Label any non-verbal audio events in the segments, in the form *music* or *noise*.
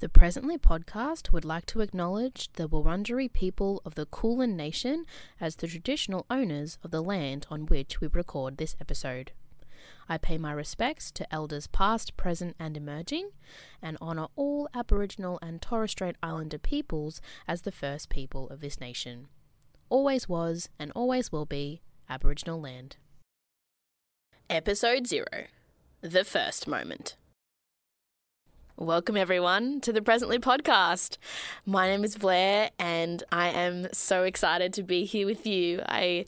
The Presently podcast would like to acknowledge the Wurundjeri people of the Kulin Nation as the traditional owners of the land on which we record this episode. I pay my respects to elders past, present, and emerging, and honour all Aboriginal and Torres Strait Islander peoples as the first people of this nation. Always was and always will be Aboriginal land. Episode 0 The First Moment. Welcome, everyone, to the Presently podcast. My name is Blair, and I am so excited to be here with you. I,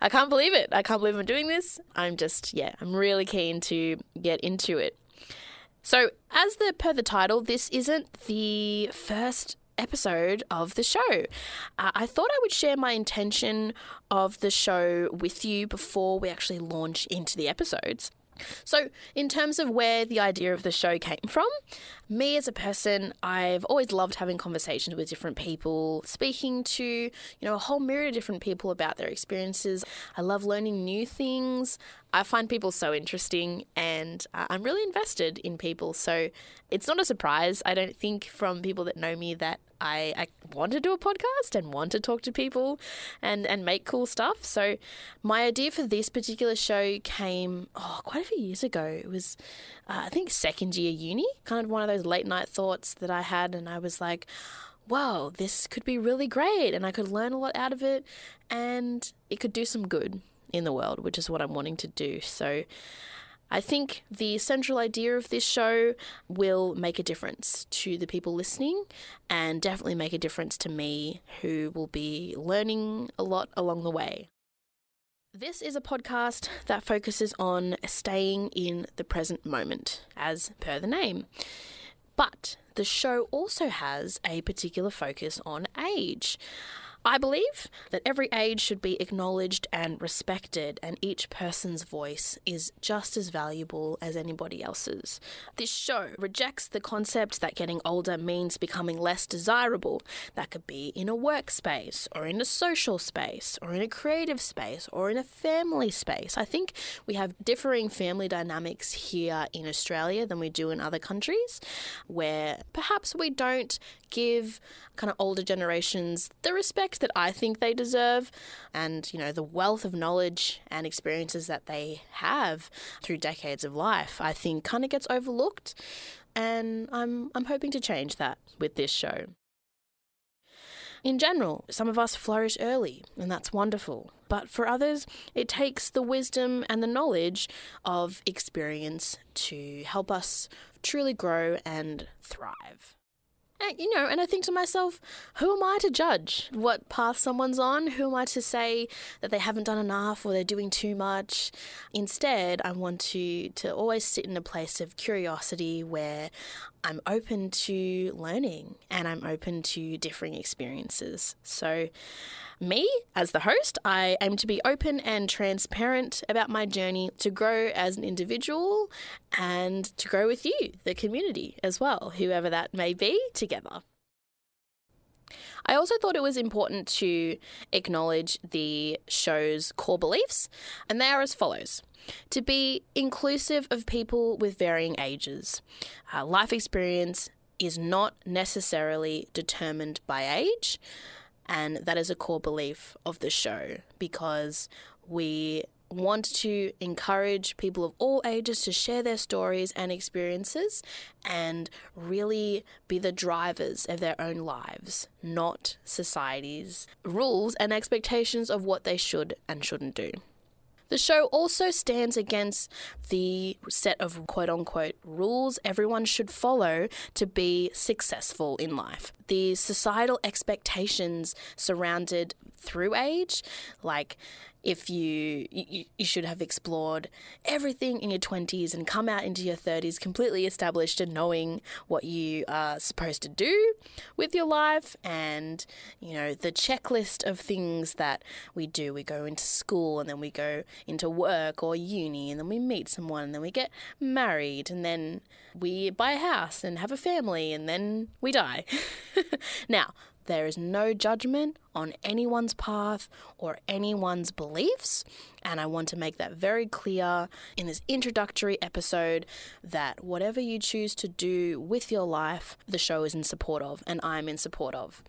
I can't believe it. I can't believe I'm doing this. I'm just, yeah, I'm really keen to get into it. So, as the per the title, this isn't the first episode of the show. Uh, I thought I would share my intention of the show with you before we actually launch into the episodes. So, in terms of where the idea of the show came from, me as a person, I've always loved having conversations with different people, speaking to, you know, a whole myriad of different people about their experiences. I love learning new things. I find people so interesting and uh, I'm really invested in people. So, it's not a surprise, I don't think, from people that know me that I, I want to do a podcast and want to talk to people and, and make cool stuff. So, my idea for this particular show came oh, quite a few years ago. It was, uh, I think, second year uni, kind of one of those late night thoughts that I had. And I was like, wow, this could be really great. And I could learn a lot out of it and it could do some good in the world, which is what I'm wanting to do. So, I think the central idea of this show will make a difference to the people listening and definitely make a difference to me, who will be learning a lot along the way. This is a podcast that focuses on staying in the present moment, as per the name. But the show also has a particular focus on age. I believe that every age should be acknowledged and respected, and each person's voice is just as valuable as anybody else's. This show rejects the concept that getting older means becoming less desirable. That could be in a workspace, or in a social space, or in a creative space, or in a family space. I think we have differing family dynamics here in Australia than we do in other countries, where perhaps we don't give kind of older generations the respect that I think they deserve and, you know, the wealth of knowledge and experiences that they have through decades of life, I think kind of gets overlooked. And I'm, I'm hoping to change that with this show. In general, some of us flourish early, and that's wonderful. But for others, it takes the wisdom and the knowledge of experience to help us truly grow and thrive. You know, and I think to myself, who am I to judge what path someone's on? Who am I to say that they haven't done enough or they're doing too much? Instead, I want to to always sit in a place of curiosity where I'm open to learning and I'm open to differing experiences. So, me, as the host, I aim to be open and transparent about my journey to grow as an individual and to grow with you, the community, as well, whoever that may be, together. I also thought it was important to acknowledge the show's core beliefs, and they are as follows to be inclusive of people with varying ages. Uh, life experience is not necessarily determined by age, and that is a core belief of the show because we want to encourage people of all ages to share their stories and experiences and really be the drivers of their own lives, not society's rules and expectations of what they should and shouldn't do. The show also stands against the set of quote unquote rules everyone should follow to be successful in life. The societal expectations surrounded through age, like if you, you you should have explored everything in your 20s and come out into your 30s completely established and knowing what you are supposed to do with your life and you know the checklist of things that we do. We go into school and then we go into work or uni and then we meet someone and then we get married and then we buy a house and have a family and then we die. *laughs* Now, there is no judgment on anyone's path or anyone's beliefs. And I want to make that very clear in this introductory episode that whatever you choose to do with your life, the show is in support of, and I'm in support of.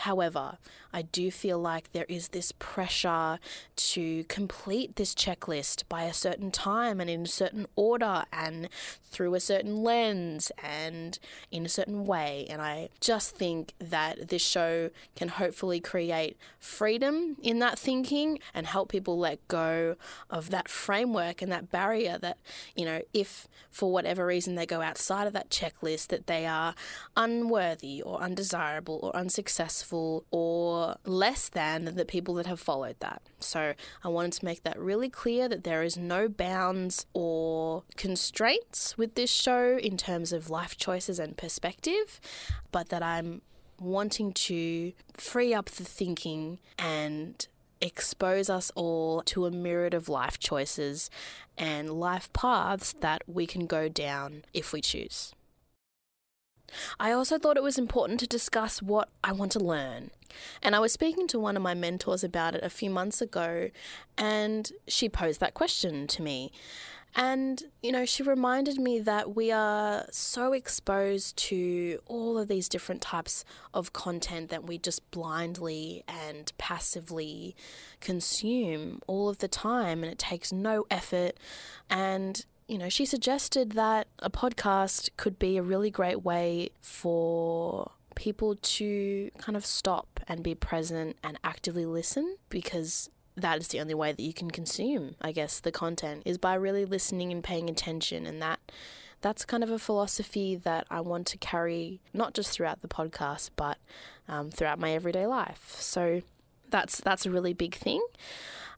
However, I do feel like there is this pressure to complete this checklist by a certain time and in a certain order and through a certain lens and in a certain way. And I just think that this show can hopefully create freedom in that thinking and help people let go of that framework and that barrier that, you know, if for whatever reason they go outside of that checklist, that they are unworthy or undesirable or unsuccessful or less than the people that have followed that. So I wanted to make that really clear that there is no bounds or constraints with this show in terms of life choices and perspective, but that I'm wanting to free up the thinking and expose us all to a myriad of life choices and life paths that we can go down if we choose. I also thought it was important to discuss what I want to learn. And I was speaking to one of my mentors about it a few months ago, and she posed that question to me. And, you know, she reminded me that we are so exposed to all of these different types of content that we just blindly and passively consume all of the time, and it takes no effort. And you know, she suggested that a podcast could be a really great way for people to kind of stop and be present and actively listen because that is the only way that you can consume, I guess, the content is by really listening and paying attention and that that's kind of a philosophy that I want to carry not just throughout the podcast but um, throughout my everyday life. So that's that's a really big thing.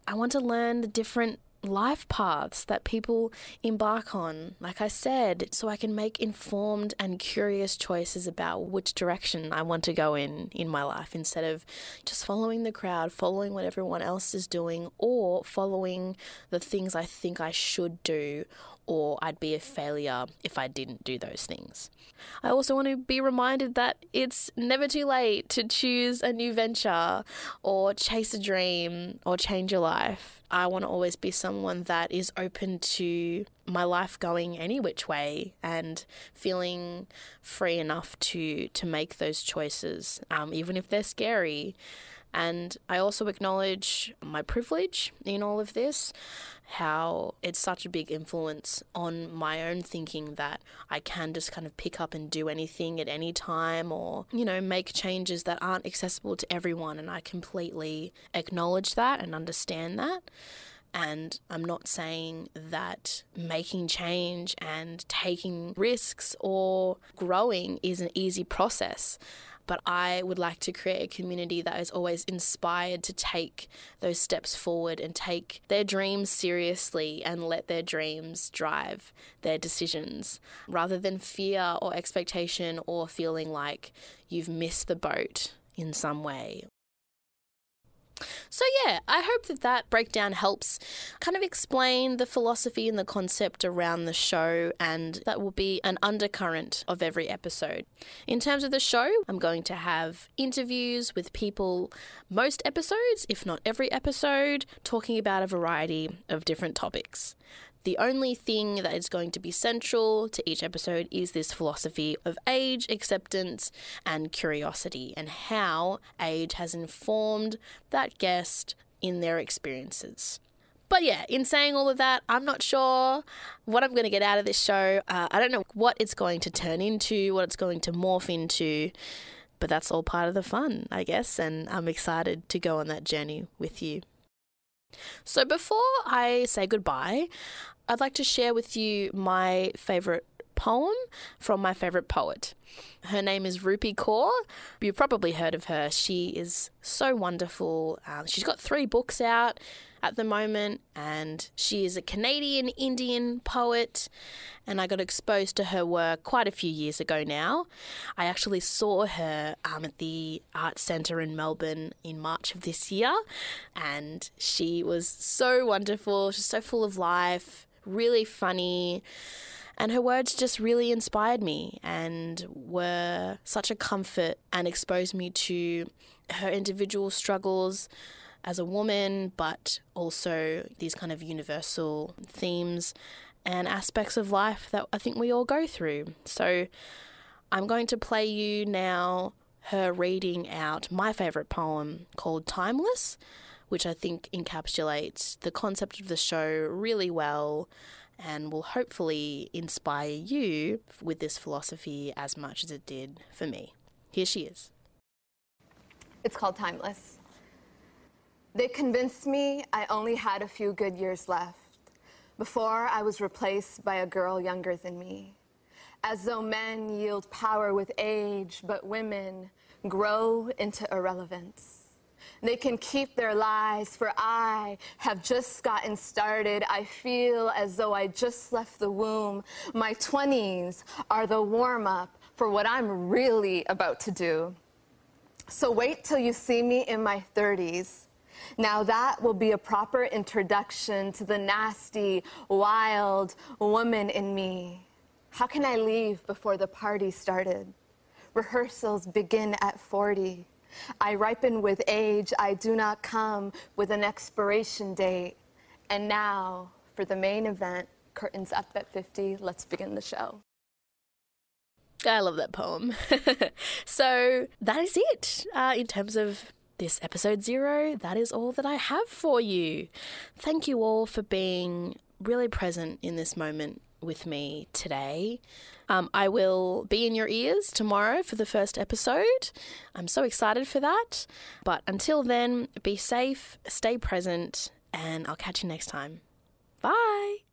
I want to learn the different life paths that people embark on, like I said, so I can make informed and curious choices about which direction I want to go in in my life instead of just following the crowd, following what everyone else is doing, or following the things I think I should do or I'd be a failure if I didn't do those things. I also want to be reminded that it's never too late to choose a new venture or chase a dream or change your life. I want to always be someone that is open to my life going any which way and feeling free enough to to make those choices, um, even if they're scary. And I also acknowledge my privilege in all of this, how it's such a big influence on my own thinking that I can just kind of pick up and do anything at any time or, you know, make changes that aren't accessible to everyone. And I completely acknowledge that and understand that. And I'm not saying that making change and taking risks or growing is an easy process but I would like to create a community that is always inspired to take those steps forward and take their dreams seriously and let their dreams drive their decisions rather than fear or expectation or feeling like you've missed the boat in some way so, yeah, I hope that that breakdown helps kind of explain the philosophy and the concept around the show, and that will be an undercurrent of every episode. In terms of the show, I'm going to have interviews with people most episodes, if not every episode, talking about a variety of different topics. The only thing that is going to be central to each episode is this philosophy of age, acceptance, and curiosity, and how age has informed that guest in their experiences. But yeah, in saying all of that, I'm not sure what I'm going to get out of this show. Uh, I don't know what it's going to turn into, what it's going to morph into, but that's all part of the fun, I guess, and I'm excited to go on that journey with you. So, before I say goodbye, I'd like to share with you my favorite poem from my favorite poet. Her name is Rupi Kaur. You've probably heard of her. She is so wonderful. Um, she's got three books out at the moment, and she is a Canadian Indian poet. And I got exposed to her work quite a few years ago now. I actually saw her um, at the Art Centre in Melbourne in March of this year, and she was so wonderful. She's so full of life, really funny And her words just really inspired me and were such a comfort and exposed me to her individual struggles as a woman, but also these kind of universal themes and aspects of life that I think we all go through. So I'm going to play you now her reading out my favourite poem called Timeless, which I think encapsulates the concept of the show really well and will hopefully inspire you with this philosophy as much as it did for me. Here she is. It's called Timeless. They convinced me I only had a few good years left before I was replaced by a girl younger than me. As though men yield power with age, but women grow into irrelevance. They can keep their lies, for I have just gotten started. I feel as though I just left the womb. My 20s are the warm up for what I'm really about to do. So wait till you see me in my 30s. Now that will be a proper introduction to the nasty, wild woman in me. How can I leave before the party started? Rehearsals begin at 40. I ripen with age, I do not come with an expiration date. And now, for the main event, curtains up at 50, let's begin the show. I love that poem. *laughs* so that is it uh, in terms of this episode zero. That is all that I have for you. Thank you all for being really present in this moment with me today. Um, I will be in your ears tomorrow for the first episode. I'm so excited for that. But until then, be safe, stay present, and I'll catch you next time. Bye.